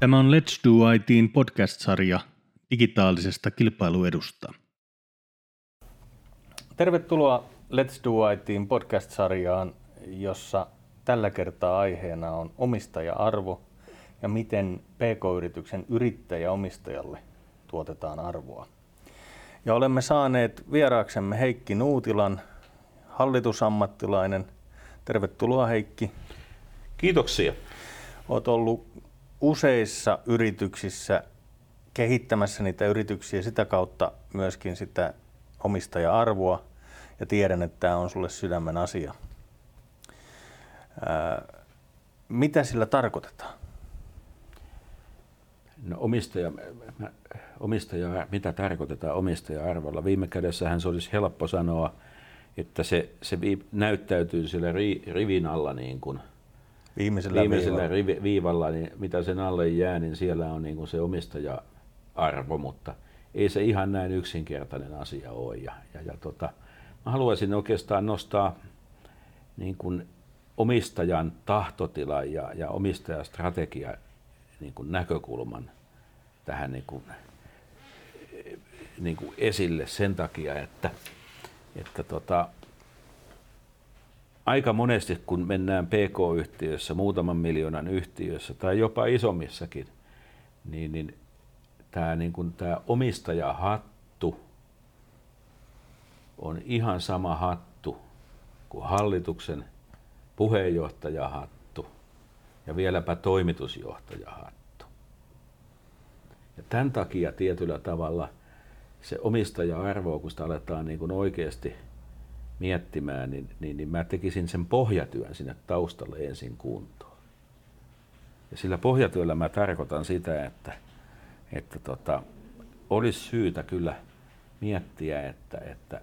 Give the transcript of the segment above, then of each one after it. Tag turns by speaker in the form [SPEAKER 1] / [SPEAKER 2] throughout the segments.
[SPEAKER 1] Tämä on Let's Do ITin podcast-sarja digitaalisesta kilpailuedusta.
[SPEAKER 2] Tervetuloa Let's Do ITin podcast-sarjaan, jossa tällä kertaa aiheena on omistaja-arvo ja miten PK-yrityksen yrittäjä-omistajalle tuotetaan arvoa. Ja olemme saaneet vieraaksemme Heikki Nuutilan, hallitusammattilainen. Tervetuloa Heikki.
[SPEAKER 3] Kiitoksia.
[SPEAKER 2] Olet ollut useissa yrityksissä kehittämässä niitä yrityksiä sitä kautta myöskin sitä omistaja-arvoa ja tiedän, että tämä on sulle sydämen asia. Ää, mitä sillä tarkoitetaan?
[SPEAKER 3] No omistaja, omistaja, mitä tarkoitetaan omistaja-arvolla? Viime kädessähän se olisi helppo sanoa, että se, se näyttäytyy sillä ri, rivin alla niin kuin,
[SPEAKER 2] Viimeisellä,
[SPEAKER 3] viimeisellä
[SPEAKER 2] viivalla.
[SPEAKER 3] viivalla, niin mitä sen alle jää, niin siellä on niin kuin se omistaja-arvo, mutta ei se ihan näin yksinkertainen asia ole. Ja, ja, ja tota, mä haluaisin oikeastaan nostaa niin kuin omistajan tahtotila ja, ja omistajastrategia niin kuin näkökulman tähän niin kuin, niin kuin esille sen takia, että, että tota, aika monesti kun mennään PK-yhtiössä, muutaman miljoonan yhtiössä tai jopa isommissakin, niin, niin tämä niin omistajahattu on ihan sama hattu kuin hallituksen puheenjohtajahattu ja vieläpä toimitusjohtajahattu. Ja tämän takia tietyllä tavalla se omistaja-arvo, kun sitä aletaan niin kuin oikeasti miettimään, niin, niin, niin mä tekisin sen pohjatyön sinne taustalle ensin kuntoon. Ja sillä pohjatyöllä mä tarkoitan sitä, että, että tota, olisi syytä kyllä miettiä, että, että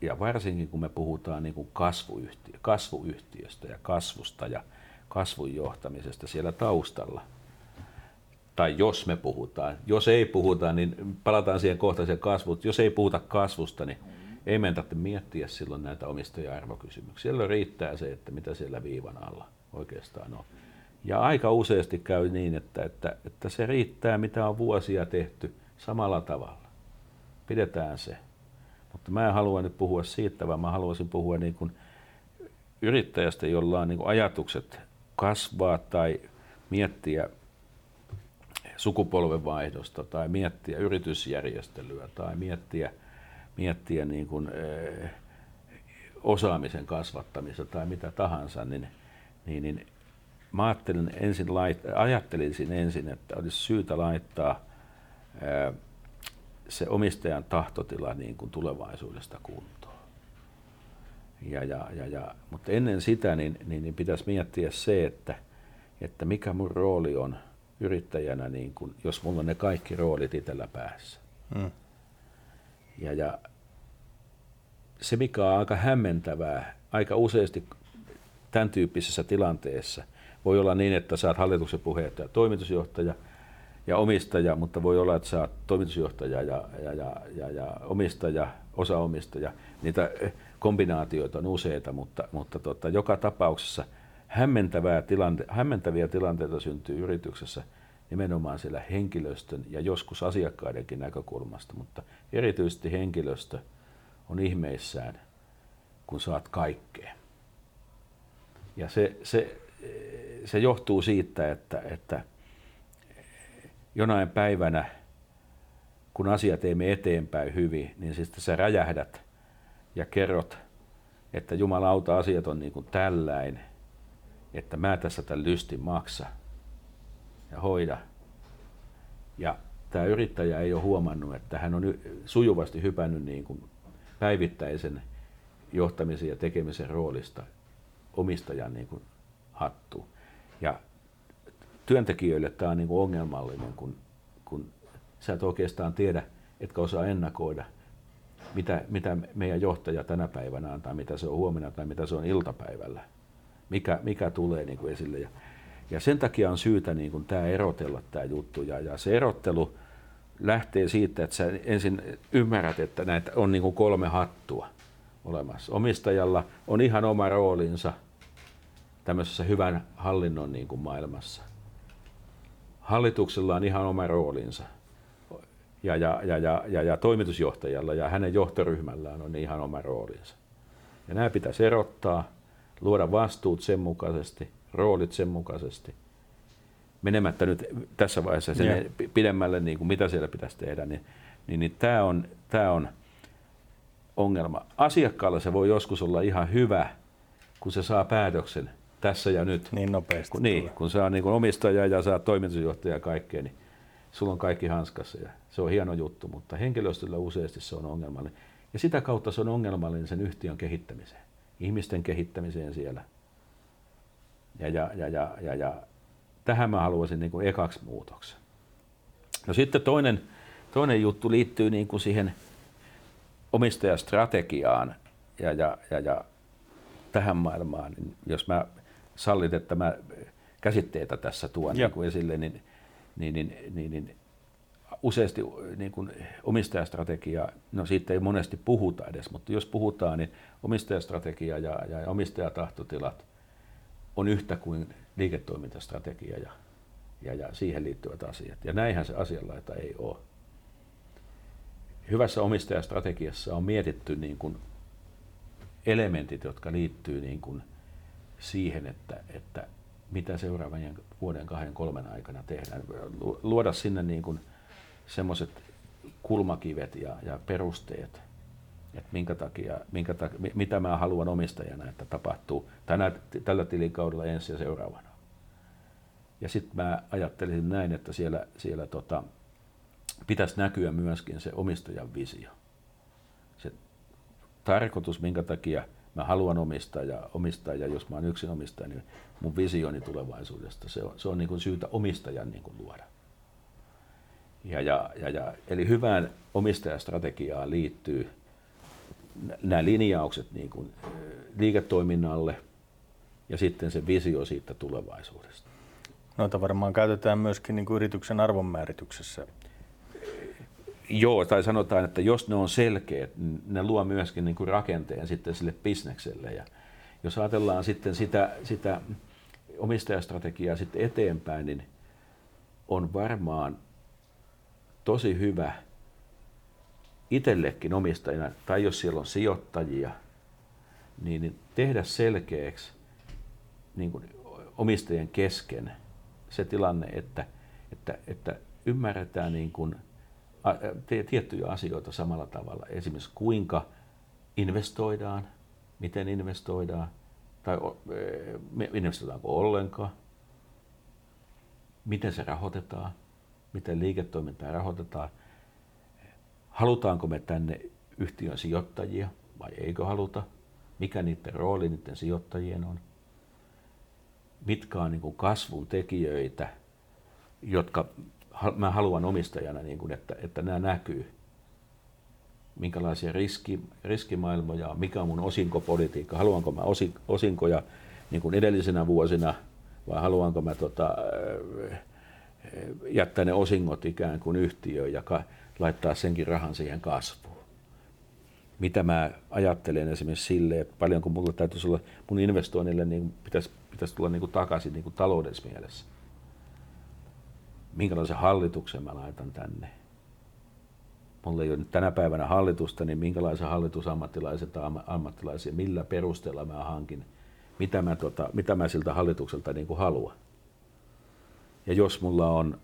[SPEAKER 3] ja varsinkin kun me puhutaan niin kuin kasvuyhtiö, kasvuyhtiöstä ja kasvusta ja kasvun johtamisesta siellä taustalla, tai jos me puhutaan, jos ei puhuta, niin palataan siihen kohtaiseen kasvuun, jos ei puhuta kasvusta, niin ei meidän tarvitse miettiä silloin näitä omistaja-arvokysymyksiä. Siellä riittää se, että mitä siellä viivan alla oikeastaan on. Ja aika useasti käy niin, että, että, että se riittää, mitä on vuosia tehty samalla tavalla. Pidetään se. Mutta mä en halua nyt puhua siitä, vaan mä haluaisin puhua niin kuin yrittäjästä, jolla on niin kuin ajatukset kasvaa tai miettiä sukupolvenvaihdosta tai miettiä yritysjärjestelyä tai miettiä, miettiä niin kuin, eh, osaamisen kasvattamista tai mitä tahansa, niin, niin, niin mä ajattelin ensin lait, ajattelisin ensin, että olisi syytä laittaa eh, se omistajan tahtotila niin kuin tulevaisuudesta kuntoon. Ja, ja, ja, ja, mutta ennen sitä niin, niin, niin pitäisi miettiä se, että, että mikä mun rooli on yrittäjänä, niin kuin, jos mulla on ne kaikki roolit itsellä päässä. Hmm. Ja, ja se, mikä on aika hämmentävää, aika useasti tämän tyyppisessä tilanteessa, voi olla niin, että saat hallituksen puheenjohtaja, toimitusjohtaja – ja omistaja, mutta voi olla, että oot toimitusjohtaja ja, ja, ja, ja, ja omistaja, osaomistaja. Niitä kombinaatioita on useita, mutta, mutta tota, joka tapauksessa hämmentävää tilante, hämmentäviä tilanteita syntyy yrityksessä nimenomaan siellä henkilöstön ja joskus asiakkaidenkin näkökulmasta, mutta erityisesti henkilöstö on ihmeissään, kun saat kaikkea. Ja se, se, se johtuu siitä, että, että jonain päivänä, kun asiat ei mene eteenpäin hyvin, niin sitten sä räjähdät ja kerrot, että jumalauta asiat on niin kuin tälläin, että mä tässä tämän lystin maksa ja hoida. Ja tämä yrittäjä ei ole huomannut, että hän on sujuvasti hypännyt niin kuin päivittäisen johtamisen ja tekemisen roolista omistajan niin kuin hattuun. Ja työntekijöille tämä on niin kuin ongelmallinen, kun, kun sä et oikeastaan tiedä, etkä osaa ennakoida, mitä, mitä meidän johtaja tänä päivänä antaa, mitä se on huomenna tai mitä se on iltapäivällä, mikä, mikä tulee niin kuin esille. Ja, ja sen takia on syytä niin kuin tämä erotella tämä juttu. Ja, ja se erottelu lähtee siitä, että sä ensin ymmärrät, että näitä on niin kuin kolme hattua olemassa. Omistajalla on ihan oma roolinsa tämmöisessä hyvän hallinnon niin kuin maailmassa Hallituksella on ihan oma roolinsa ja, ja, ja, ja, ja, ja toimitusjohtajalla ja hänen johtoryhmällään on ihan oma roolinsa. Ja nämä pitäisi erottaa, luoda vastuut sen mukaisesti, roolit sen mukaisesti. Menemättä nyt tässä vaiheessa sen
[SPEAKER 2] Joo.
[SPEAKER 3] pidemmälle, niin kuin mitä siellä pitäisi tehdä, niin, niin, niin tämä on, tämä on ongelma. Asiakkaalla se voi joskus olla ihan hyvä, kun se saa päätöksen tässä ja nyt.
[SPEAKER 2] Niin nopeasti.
[SPEAKER 3] Kun, niin, kun saa niin omistaja ja saa toimitusjohtaja ja kaikkea, niin sulla on kaikki hanskassa ja se on hieno juttu, mutta henkilöstöllä useasti se on ongelmallinen. Ja sitä kautta se on ongelmallinen sen yhtiön kehittämiseen, ihmisten kehittämiseen siellä. Ja, ja, ja, ja, ja, ja tähän mä haluaisin niin kuin ekaksi muutoksen. No sitten toinen, toinen juttu liittyy niin kuin siihen omistajastrategiaan ja, ja, ja, ja tähän maailmaan. Niin jos mä sallit, että mä käsitteitä tässä tuon niin kuin esille, niin, niin, niin, niin, niin useasti niin kuin omistajastrategia, no siitä ei monesti puhuta edes, mutta jos puhutaan, niin omistajastrategia ja, ja omistajatahtotilat on yhtä kuin liiketoimintastrategia ja, ja, ja siihen liittyvät asiat. Ja näinhän se asianlaita ei ole. Hyvässä omistajastrategiassa on mietitty niin kuin elementit, jotka liittyy niin kuin siihen, että, että mitä seuraavan vuoden, kahden, kolmen aikana tehdään. Lu- Luoda sinne niin kuin semmoiset kulmakivet ja, ja perusteet, että minkä takia, minkä takia, mi- mitä mä haluan omistajana, että tapahtuu tänä, tällä tilikaudella ensi ja seuraavana. Ja sitten mä ajattelisin näin, että siellä, siellä tota, pitäisi näkyä myöskin se omistajan visio. Se tarkoitus, minkä takia mä haluan omistaa ja omistaa, ja jos mä oon yksin omistaja, niin mun visioni tulevaisuudesta, se on, se on niin kuin syytä omistajan niin kuin luoda. Ja, ja, ja, ja, eli hyvään omistajastrategiaan liittyy nämä linjaukset niin kuin, liiketoiminnalle ja sitten se visio siitä tulevaisuudesta.
[SPEAKER 2] Noita varmaan käytetään myöskin niin kuin yrityksen arvonmäärityksessä.
[SPEAKER 3] Joo, tai sanotaan, että jos ne on selkeät, niin ne luo myöskin niin kuin rakenteen sitten sille bisnekselle. Ja jos ajatellaan sitten sitä, sitä omistajastrategiaa sitten eteenpäin, niin on varmaan tosi hyvä itsellekin omistajana, tai jos siellä on sijoittajia, niin, niin tehdä selkeäksi niin kuin omistajien kesken se tilanne, että, että, että ymmärretään niin kuin tiettyjä asioita samalla tavalla. Esimerkiksi kuinka investoidaan, miten investoidaan, tai me- investoidaanko ollenkaan, miten se rahoitetaan, miten liiketoimintaa rahoitetaan, halutaanko me tänne yhtiön sijoittajia vai eikö haluta, mikä niiden rooli niiden sijoittajien on, mitkä on niin kuin kasvun tekijöitä, jotka mä haluan omistajana, niin kuin, että, että nämä näkyy. Minkälaisia riski, riskimaailmoja mikä on mun osinkopolitiikka, haluanko mä osi, osinkoja niin kuin edellisenä vuosina vai haluanko mä tota, äh, jättää ne osingot ikään kuin yhtiöön ja laittaa senkin rahan siihen kasvuun. Mitä mä ajattelen esimerkiksi sille, että paljonko mulla täytyisi olla mun investoinnille, niin pitäisi, pitäisi tulla niin kuin takaisin niin kuin taloudellisessa mielessä minkälaisen hallituksen mä laitan tänne. Mulla ei ole nyt tänä päivänä hallitusta, niin minkälaisen hallitusammattilaiset am- ammattilaisia, millä perusteella mä hankin, mitä mä, tota, mitä mä siltä hallitukselta niin kuin haluan. Ja jos mulla on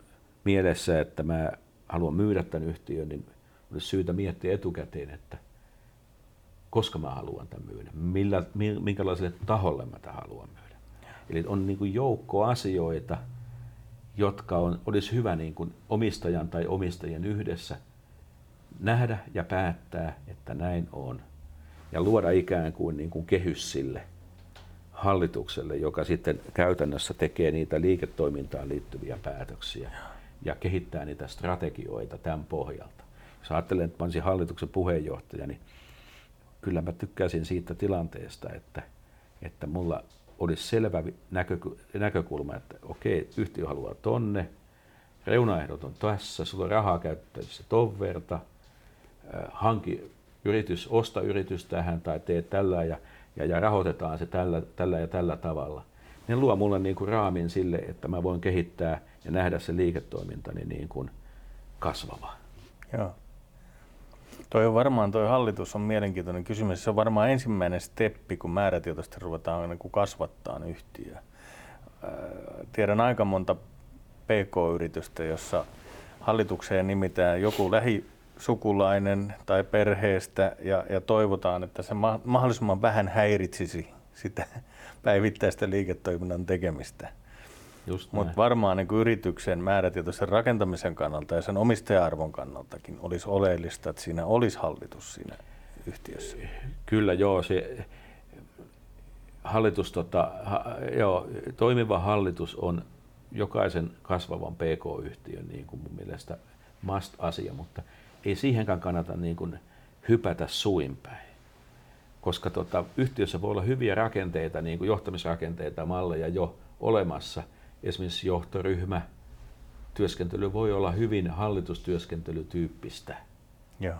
[SPEAKER 3] mielessä, että mä haluan myydä tämän yhtiön, niin olisi syytä miettiä etukäteen, että koska mä haluan tämän myydä, millä, mi- minkälaiselle taholle mä tämän haluan myydä. Eli on niin kuin joukko asioita, jotka on, olisi hyvä niin kuin omistajan tai omistajien yhdessä nähdä ja päättää, että näin on. Ja luoda ikään kuin, niin kuin kehys sille hallitukselle, joka sitten käytännössä tekee niitä liiketoimintaan liittyviä päätöksiä ja kehittää niitä strategioita tämän pohjalta. Jos ajattelen, että mä olisin hallituksen puheenjohtaja, niin kyllä mä tykkäisin siitä tilanteesta, että, että mulla olisi selvä näkö, näkökulma, että okei, yhtiö haluaa tonne, reunaehdot on tässä, sulla on rahaa käytettävissä ton verta, äh, hanki yritys, osta yritys tähän tai tee tällä ja, ja, ja rahoitetaan se tällä, tällä ja tällä tavalla. ne luo mulle niin kuin raamin sille, että mä voin kehittää ja nähdä se liiketoimintani niin kuin kasvava.
[SPEAKER 2] Joo. Toi on varmaan, toi hallitus on mielenkiintoinen kysymys. Se on varmaan ensimmäinen steppi, kun määrätietoisesti ruvetaan niin kuin kasvattaa yhtiöä. Tiedän aika monta PK-yritystä, jossa hallitukseen nimitään joku lähisukulainen tai perheestä ja, ja toivotaan, että se ma- mahdollisimman vähän häiritsisi sitä päivittäistä liiketoiminnan tekemistä. Mutta varmaan niin kuin yrityksen määrätietoisen rakentamisen kannalta ja sen omistaja-arvon kannaltakin olisi oleellista, että siinä olisi hallitus siinä yhtiössä.
[SPEAKER 3] Kyllä joo, se hallitus, tota, ha, joo, toimiva hallitus on jokaisen kasvavan PK-yhtiön niin kuin mun mielestä must-asia, mutta ei siihenkään kannata niin kuin hypätä suinpäin. Koska tota, yhtiössä voi olla hyviä rakenteita, niin kuin johtamisrakenteita, malleja jo olemassa. Esimerkiksi johtoryhmä, työskentely voi olla hyvin hallitustyöskentelytyyppistä.
[SPEAKER 2] Ja,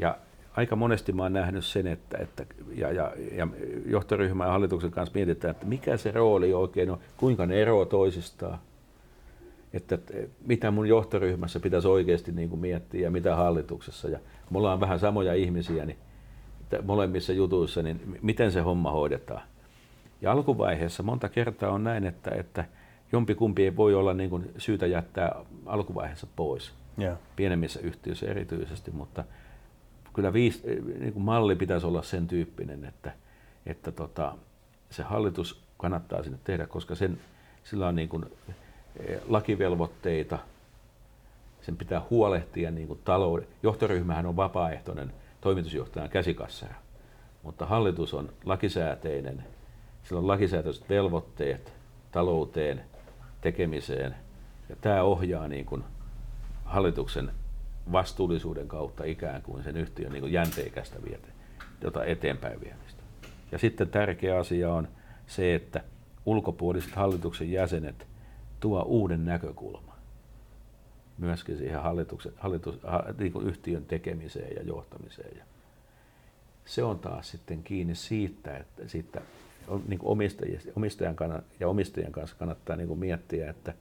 [SPEAKER 3] Ja aika monesti mä oon nähnyt sen, että, että ja, ja, ja johtoryhmä ja hallituksen kanssa mietitään, että mikä se rooli oikein on, kuinka ne eroavat toisistaan. Että, että mitä mun johtoryhmässä pitäisi oikeasti niin kuin miettiä ja mitä hallituksessa. Ja me ollaan vähän samoja ihmisiä, niin molemmissa jutuissa, niin miten se homma hoidetaan. Ja alkuvaiheessa monta kertaa on näin, että, että jompikumpi ei voi olla niin kuin syytä jättää alkuvaiheessa pois.
[SPEAKER 2] ja,
[SPEAKER 3] Pienemmissä yhtiöissä erityisesti, mutta kyllä viis, niin kuin malli pitäisi olla sen tyyppinen, että, että tota, se hallitus kannattaa sinne tehdä, koska sen, sillä on niin kuin eh, lakivelvoitteita, sen pitää huolehtia niin kuin talouden. Johtoryhmähän on vapaaehtoinen toimitusjohtajan käsikassara, mutta hallitus on lakisääteinen, sillä on lakisääteiset velvoitteet talouteen, tekemiseen, ja tämä ohjaa niin kuin hallituksen vastuullisuuden kautta ikään kuin sen yhtiön niin kuin jänteikästä viete, jota eteenpäin viemistä. Ja sitten tärkeä asia on se, että ulkopuoliset hallituksen jäsenet tuo uuden näkökulman myöskin siihen hallituksen, hallitus, ha, niin kuin yhtiön tekemiseen ja johtamiseen. Ja se on taas sitten kiinni siitä, että siitä niin kuin omistajan ja omistajien kanssa kannattaa niin kuin miettiä, että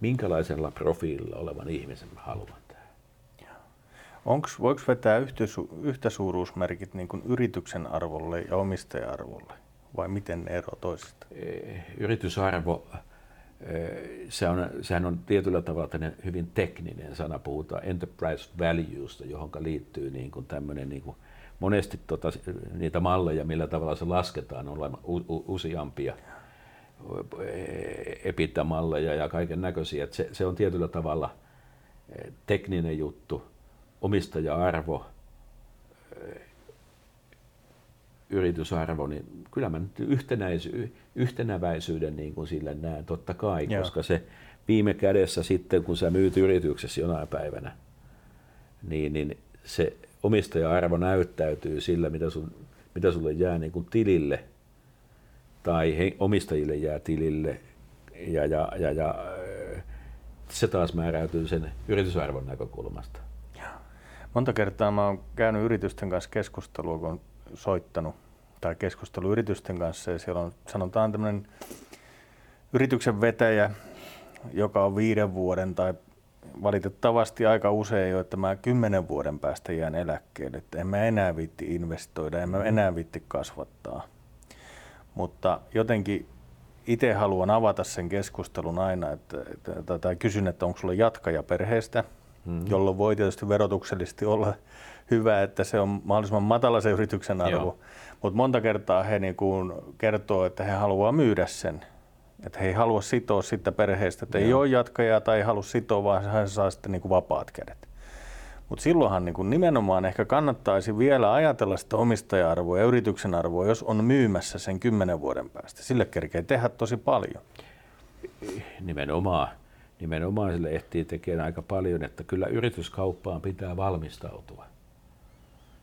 [SPEAKER 3] minkälaisella profiililla olevan ihmisen mä haluan tähän.
[SPEAKER 2] Onks, voiko vetää yhtä, yhtä suuruusmerkit niin kuin yrityksen arvolle ja omistaja-arvolle? Vai miten ne ero toisista?
[SPEAKER 3] Eh, Yritysarvo, eh, se on, sehän on tietyllä tavalla hyvin tekninen sana, puhutaan enterprise valuesta, johon liittyy niin kuin tämmöinen niin kuin monesti tota, niitä malleja, millä tavalla se lasketaan, on useampia epittämalleja ja kaiken näköisiä. Se, se on tietyllä tavalla eh, tekninen juttu, omistaja-arvo, eh, yritysarvo, niin kyllä mä nyt yhtenäisy, yhtenäväisyyden niin kuin sille näen totta kai, Joo. koska se viime kädessä sitten, kun sä myyt yrityksessä jonain päivänä, niin, niin se omistaja-arvo näyttäytyy sillä, mitä, sun, mitä sulle jää niin kuin tilille tai he, omistajille jää tilille ja, ja, ja, ja se taas määräytyy sen yritysarvon näkökulmasta.
[SPEAKER 2] Monta kertaa mä oon käynyt yritysten kanssa keskustelua, kun on soittanut tai keskustelu yritysten kanssa ja siellä on sanotaan tämmöinen yrityksen vetäjä, joka on viiden vuoden tai valitettavasti aika usein jo, että mä kymmenen vuoden päästä jään eläkkeelle, että en mä enää viitti investoida, en mä enää viitti kasvattaa. Mutta jotenkin itse haluan avata sen keskustelun aina, että, että, tai kysyn, että onko sulla jatkaja perheestä, mm-hmm. jolloin voi tietysti verotuksellisesti olla hyvä, että se on mahdollisimman matala se yrityksen arvo. Mutta monta kertaa he niin kuin kertoo, että he haluaa myydä sen että he ei halua sitoa sitä perheestä, että Joo. ei ole jatkajaa tai ei halua sitoa, vaan hän saa sitten niin kuin vapaat kädet. Mutta silloinhan niin kuin nimenomaan ehkä kannattaisi vielä ajatella sitä omistaja-arvoa ja yrityksen arvoa, jos on myymässä sen kymmenen vuoden päästä. Sille kerkee tehdä tosi paljon.
[SPEAKER 3] Nimenomaan. Nimenomaan sille ehtii tekemään aika paljon, että kyllä yrityskauppaan pitää valmistautua.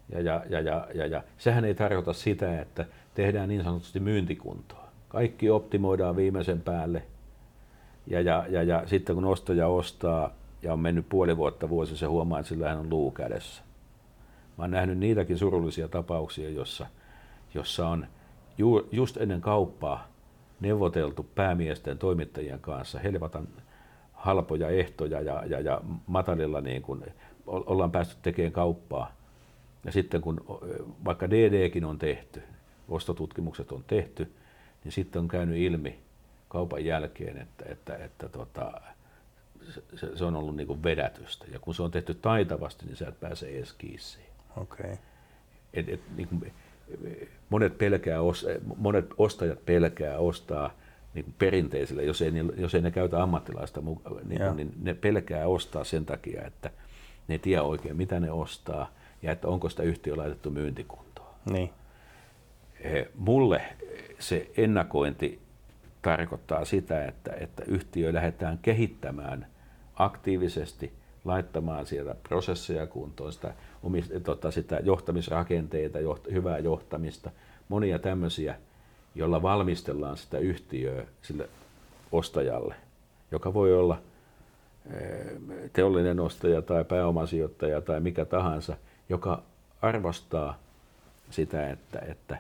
[SPEAKER 3] Ja, ja, ja, ja, ja, ja sehän ei tarkoita sitä, että tehdään niin sanotusti myyntikuntoa kaikki optimoidaan viimeisen päälle. Ja, ja, ja, ja sitten kun ostaja ostaa ja on mennyt puoli vuotta vuosi, se huomaa, että sillä on luu kädessä. Mä oon nähnyt niitäkin surullisia tapauksia, jossa, jossa on ju, just ennen kauppaa neuvoteltu päämiesten toimittajien kanssa helvatan halpoja ehtoja ja, ja, ja matalilla niin kuin, ollaan päästy tekemään kauppaa. Ja sitten kun vaikka DDkin on tehty, ostotutkimukset on tehty, niin sitten on käynyt ilmi kaupan jälkeen, että, että, että tota, se, se, on ollut niin kuin vedätystä. Ja kun se on tehty taitavasti, niin sä et pääse edes kiinni.
[SPEAKER 2] Okay.
[SPEAKER 3] Et, et, niin kuin, monet, pelkää, monet ostajat pelkää ostaa niin kuin perinteisellä, jos ei, jos ei ne käytä ammattilaista, niin, niin ne pelkää ostaa sen takia, että ne ei tiedä oikein, mitä ne ostaa ja että onko sitä yhtiö laitettu myyntikuntoon.
[SPEAKER 2] Niin.
[SPEAKER 3] Mulle se ennakointi tarkoittaa sitä, että, että yhtiö lähdetään kehittämään aktiivisesti, laittamaan sieltä prosesseja kuntoon, sitä, tota, sitä johtamisrakenteita, joht, hyvää johtamista, monia tämmöisiä, jolla valmistellaan sitä yhtiöä sille ostajalle, joka voi olla teollinen ostaja tai pääomasijoittaja tai mikä tahansa, joka arvostaa sitä, että, että,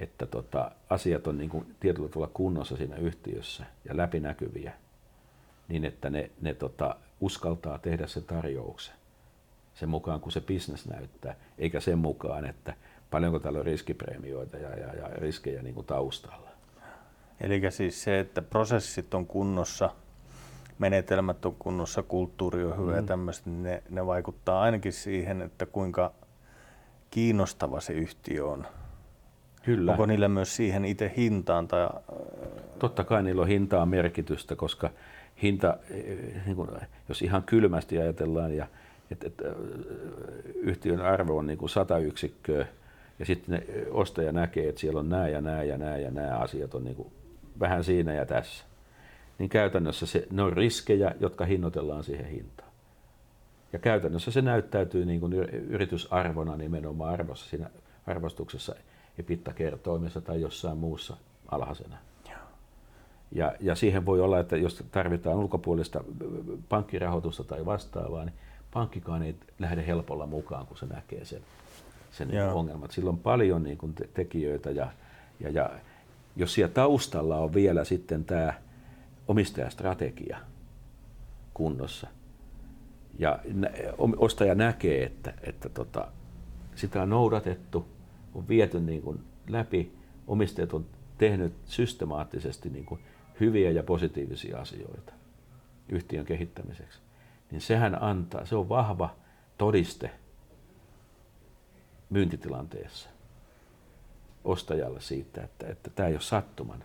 [SPEAKER 3] että tota, asiat on niin kuin tietyllä tavalla kunnossa siinä yhtiössä ja läpinäkyviä, niin että ne, ne tota, uskaltaa tehdä sen tarjouksen sen mukaan, kun se bisnes näyttää, eikä sen mukaan, että paljonko täällä on riskipreemioita ja, ja, ja riskejä niin kuin taustalla.
[SPEAKER 2] Eli siis se, että prosessit on kunnossa, menetelmät on kunnossa, kulttuuri on hyvä mm. ja tämmöistä, niin ne, ne vaikuttaa ainakin siihen, että kuinka kiinnostava se yhtiö on.
[SPEAKER 3] Kyllä.
[SPEAKER 2] Onko niillä myös siihen itse hintaan? Tai...
[SPEAKER 3] Totta kai niillä on hintaa merkitystä, koska hinta, niin kuin, jos ihan kylmästi ajatellaan, ja, että, että yhtiön arvo on niin kuin 100 yksikköä, ja sitten ne ostaja näkee, että siellä on nämä ja nämä ja nämä ja nämä asiat on niin kuin vähän siinä ja tässä. Niin käytännössä se, ne on riskejä, jotka hinnoitellaan siihen hintaan. Ja käytännössä se näyttäytyy niin kuin yritysarvona nimenomaan arvossa, siinä arvostuksessa epittakertoimessa tai jossain muussa alhaisena. Ja, ja siihen voi olla, että jos tarvitaan ulkopuolista pankkirahoitusta tai vastaavaa, niin pankkikaan ei lähde helpolla mukaan, kun se näkee sen, sen ongelmat. Sillä on paljon niin kuin, tekijöitä ja, ja, ja jos siellä taustalla on vielä sitten tämä omistajastrategia kunnossa ja ostaja näkee, että, että tota, sitä on noudatettu, on viety niin kuin läpi, omistajat on tehnyt systemaattisesti niin kuin hyviä ja positiivisia asioita yhtiön kehittämiseksi, niin sehän antaa, se on vahva todiste myyntitilanteessa ostajalle siitä, että, että tämä ei ole sattuman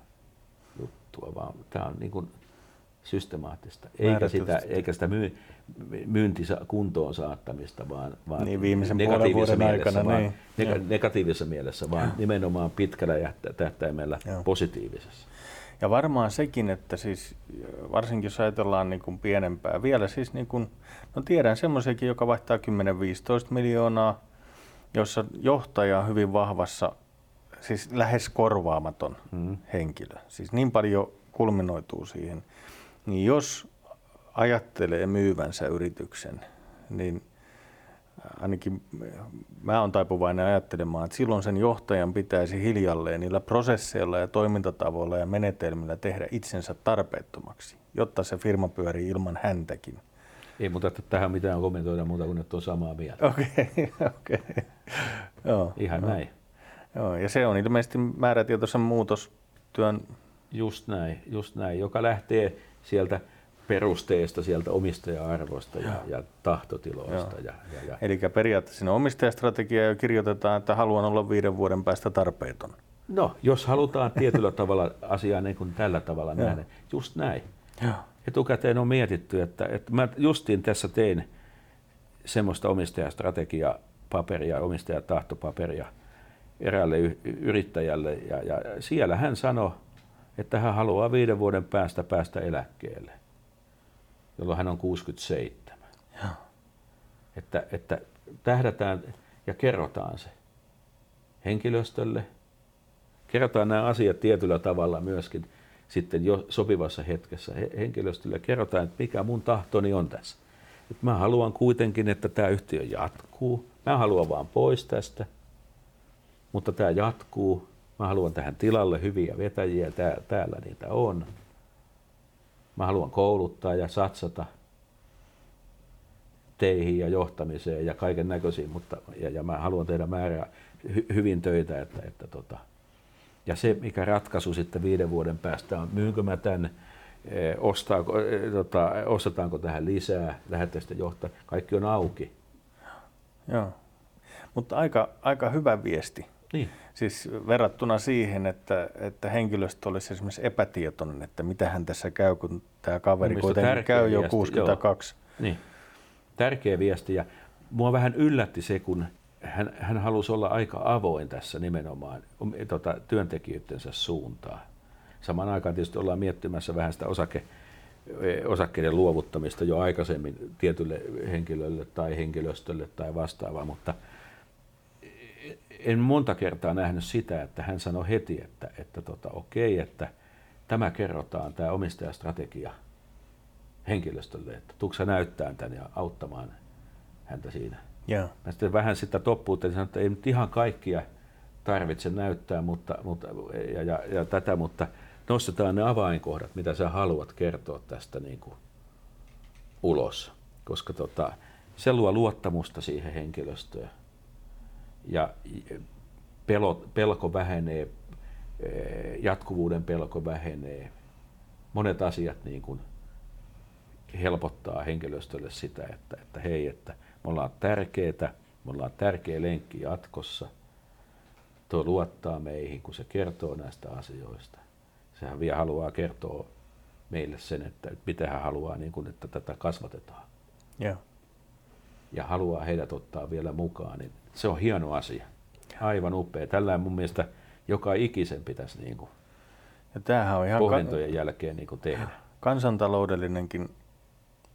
[SPEAKER 3] juttua, vaan tämä on niin kuin systemaattista, eikä sitä, eikä sitä myy, myyntikuntoon saattamista, vaan, vaan
[SPEAKER 2] niin, viimeisen negatiivisessa mielessä, aikana,
[SPEAKER 3] vaan, niin, neg- negatiivisessa mielessä, vaan nimenomaan pitkällä tähtäimellä Joo. positiivisessa.
[SPEAKER 2] Ja varmaan sekin, että siis varsinkin jos ajatellaan niin kuin pienempää, vielä siis niin kuin, no tiedän semmoisiakin, joka vaihtaa 10-15 miljoonaa, jossa johtaja on hyvin vahvassa, siis lähes korvaamaton mm. henkilö. Siis niin paljon kulminoituu siihen. Niin jos ajattelee myyvänsä yrityksen, niin ainakin mä oon taipuvainen ajattelemaan, että silloin sen johtajan pitäisi hiljalleen niillä prosesseilla ja toimintatavoilla ja menetelmillä tehdä itsensä tarpeettomaksi, jotta se firma pyörii ilman häntäkin.
[SPEAKER 3] Ei mutta että tähän mitään kommentoida muuta kuin, että on samaa mieltä.
[SPEAKER 2] Okei, okay, okei. Okay.
[SPEAKER 3] Joo, Ihan no. näin.
[SPEAKER 2] Joo, ja se on ilmeisesti määrätietoisen muutostyön...
[SPEAKER 3] Just näin, just näin, joka lähtee sieltä perusteesta, sieltä omistaja-arvosta ja, ja tahtotiloista. Ja, ja, ja.
[SPEAKER 2] Eli periaatteessa sinne omistajastrategia jo kirjoitetaan, että haluan olla viiden vuoden päästä tarpeeton.
[SPEAKER 3] No, jos halutaan tietyllä tavalla asiaa niin kuin tällä tavalla nähdä, just näin.
[SPEAKER 2] Ja.
[SPEAKER 3] Etukäteen on mietitty, että, että mä justiin tässä tein semmoista omistajastrategiapaperia, omistajatahtopaperia eräälle yrittäjälle ja, ja siellä hän sanoi, että hän haluaa viiden vuoden päästä päästä eläkkeelle jolloin hän on 67.
[SPEAKER 2] Ja.
[SPEAKER 3] Että, että tähdätään ja kerrotaan se henkilöstölle. Kerrotaan nämä asiat tietyllä tavalla myöskin sitten jo sopivassa hetkessä henkilöstölle. Kerrotaan, että mikä mun tahtoni on tässä. Että mä haluan kuitenkin, että tämä yhtiö jatkuu. Mä haluan vaan pois tästä, mutta tämä jatkuu Mä haluan tähän tilalle hyviä vetäjiä, tää, täällä niitä on. Mä haluan kouluttaa ja satsata teihin ja johtamiseen ja kaiken näköisiin, mutta ja, ja mä haluan tehdä määrää hy, hyvin töitä, että, että tota, ja se, mikä ratkaisu sitten viiden vuoden päästä on, myynkö mä tänne, ostaako, tota, ostetaanko tähän lisää, lähdetään sitten johtaa, kaikki on auki.
[SPEAKER 2] Joo, mutta aika, aika hyvä viesti.
[SPEAKER 3] Niin.
[SPEAKER 2] Siis verrattuna siihen, että, että henkilöstö olisi esimerkiksi epätietoinen, että mitä hän tässä käy, kun tämä kaveri kuitenkin käy jo
[SPEAKER 3] viesti,
[SPEAKER 2] 62.
[SPEAKER 3] Joo. Niin. Tärkeä viesti ja mua vähän yllätti se, kun hän, hän halusi olla aika avoin tässä nimenomaan tota, työntekijöidensä suuntaan. Samaan aikaan tietysti ollaan miettimässä vähän sitä osake, e, osakkeiden luovuttamista jo aikaisemmin tietylle henkilölle tai henkilöstölle tai vastaavaa, mutta en monta kertaa nähnyt sitä, että hän sanoi heti, että, että tota, okei, että tämä kerrotaan, tämä omistajastrategia henkilöstölle, että tuuksa näyttää tämän ja auttamaan häntä siinä.
[SPEAKER 2] Yeah.
[SPEAKER 3] Mä sitten vähän sitä toppuuteen sanoin, että ei nyt ihan kaikkia tarvitse näyttää mutta, mutta, ja, ja, ja tätä, mutta nostetaan ne avainkohdat, mitä sä haluat kertoa tästä niin kuin ulos, koska tota, se luo luottamusta siihen henkilöstöön ja pelot, pelko vähenee, jatkuvuuden pelko vähenee, monet asiat niin kuin helpottaa henkilöstölle sitä, että, että hei, että me ollaan tärkeitä, me ollaan tärkeä lenkki jatkossa. Tuo luottaa meihin, kun se kertoo näistä asioista. Sehän vielä haluaa kertoa meille sen, että mitä hän haluaa, niin kuin, että tätä kasvatetaan.
[SPEAKER 2] Yeah.
[SPEAKER 3] Ja haluaa heidät ottaa vielä mukaan, niin se on hieno asia. Aivan upea. Tällä mun mielestä joka ikisen pitäisi niin kuin
[SPEAKER 2] ja tämähän on ihan
[SPEAKER 3] pohdintojen kan- jälkeen niin kuin tehdä.
[SPEAKER 2] Kansantaloudellinenkin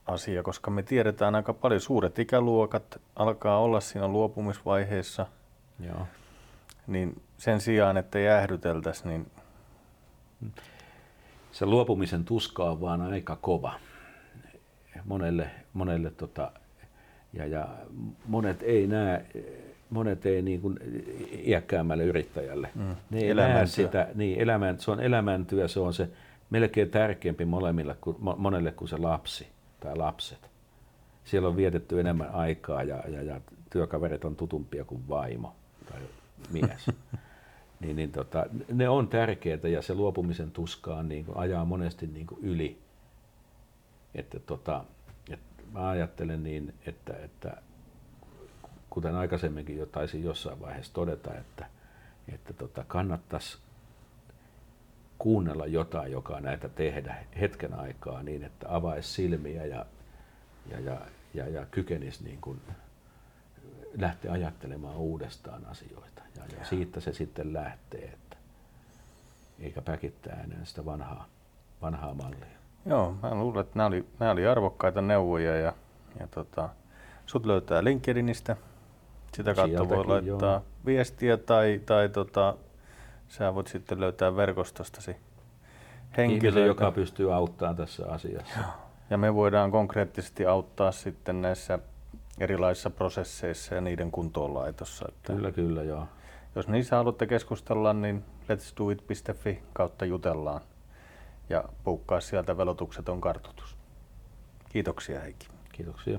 [SPEAKER 2] asia, koska me tiedetään aika paljon, suuret ikäluokat alkaa olla siinä luopumisvaiheessa,
[SPEAKER 3] Joo.
[SPEAKER 2] niin sen sijaan, että jäähdyteltäisiin, niin...
[SPEAKER 3] Se luopumisen tuska on vaan aika kova monelle, monelle tota, ja, ja monet ei näe, monet ei niin kuin iäkkäämmälle yrittäjälle. Mm. Ne ei näe sitä, niin elämän, se on elämäntyö, se on se melkein tärkeämpi molemmille, monelle kuin se lapsi tai lapset. Siellä on vietetty enemmän aikaa ja, ja, ja työkaverit on tutumpia kuin vaimo tai mies. niin, niin tota, ne on tärkeitä ja se luopumisen tuskaan niin kuin, ajaa monesti niin kuin yli. Että tota, mä ajattelen niin, että, että kuten aikaisemminkin jo taisin jossain vaiheessa todeta, että, että tota, kannattaisi kuunnella jotain, joka näitä tehdä hetken aikaa niin, että avaisi silmiä ja, ja, ja, ja, ja kykenisi niin kuin lähteä ajattelemaan uudestaan asioita. Ja, ja siitä se sitten lähtee, että eikä päkittää enää sitä vanhaa, vanhaa mallia.
[SPEAKER 2] Joo, mä luulen, että nämä oli, nämä oli arvokkaita neuvoja ja, ja tota, sut löytää LinkedInistä. Sitä kautta Sieltäkin, voi laittaa joo. viestiä tai, tai tota, sä voit sitten löytää verkostostasi
[SPEAKER 3] henkilöä, joka pystyy auttamaan tässä asiassa. Joo.
[SPEAKER 2] Ja me voidaan konkreettisesti auttaa sitten näissä erilaisissa prosesseissa ja niiden kuntoonlaitossa.
[SPEAKER 3] Että kyllä, kyllä, joo.
[SPEAKER 2] Jos niissä haluatte keskustella, niin letsdoit.fi kautta jutellaan ja puukkaa sieltä velotukseton kartoitus. Kiitoksia Heikki.
[SPEAKER 3] Kiitoksia.